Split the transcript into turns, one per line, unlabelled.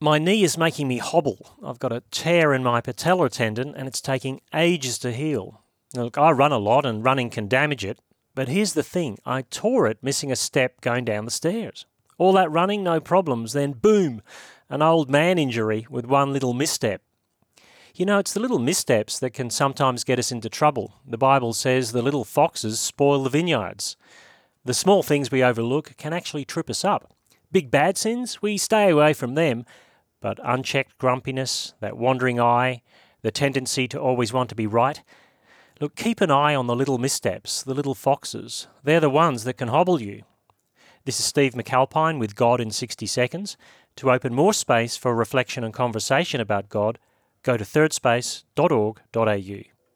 My knee is making me hobble. I've got a tear in my patellar tendon and it's taking ages to heal. Now, look, I run a lot and running can damage it, but here's the thing I tore it missing a step going down the stairs. All that running, no problems, then boom, an old man injury with one little misstep. You know, it's the little missteps that can sometimes get us into trouble. The Bible says the little foxes spoil the vineyards. The small things we overlook can actually trip us up. Big bad sins, we stay away from them, but unchecked grumpiness, that wandering eye, the tendency to always want to be right, Look, keep an eye on the little missteps, the little foxes. They're the ones that can hobble you. This is Steve McAlpine with God in 60 Seconds. To open more space for reflection and conversation about God, go to thirdspace.org.au.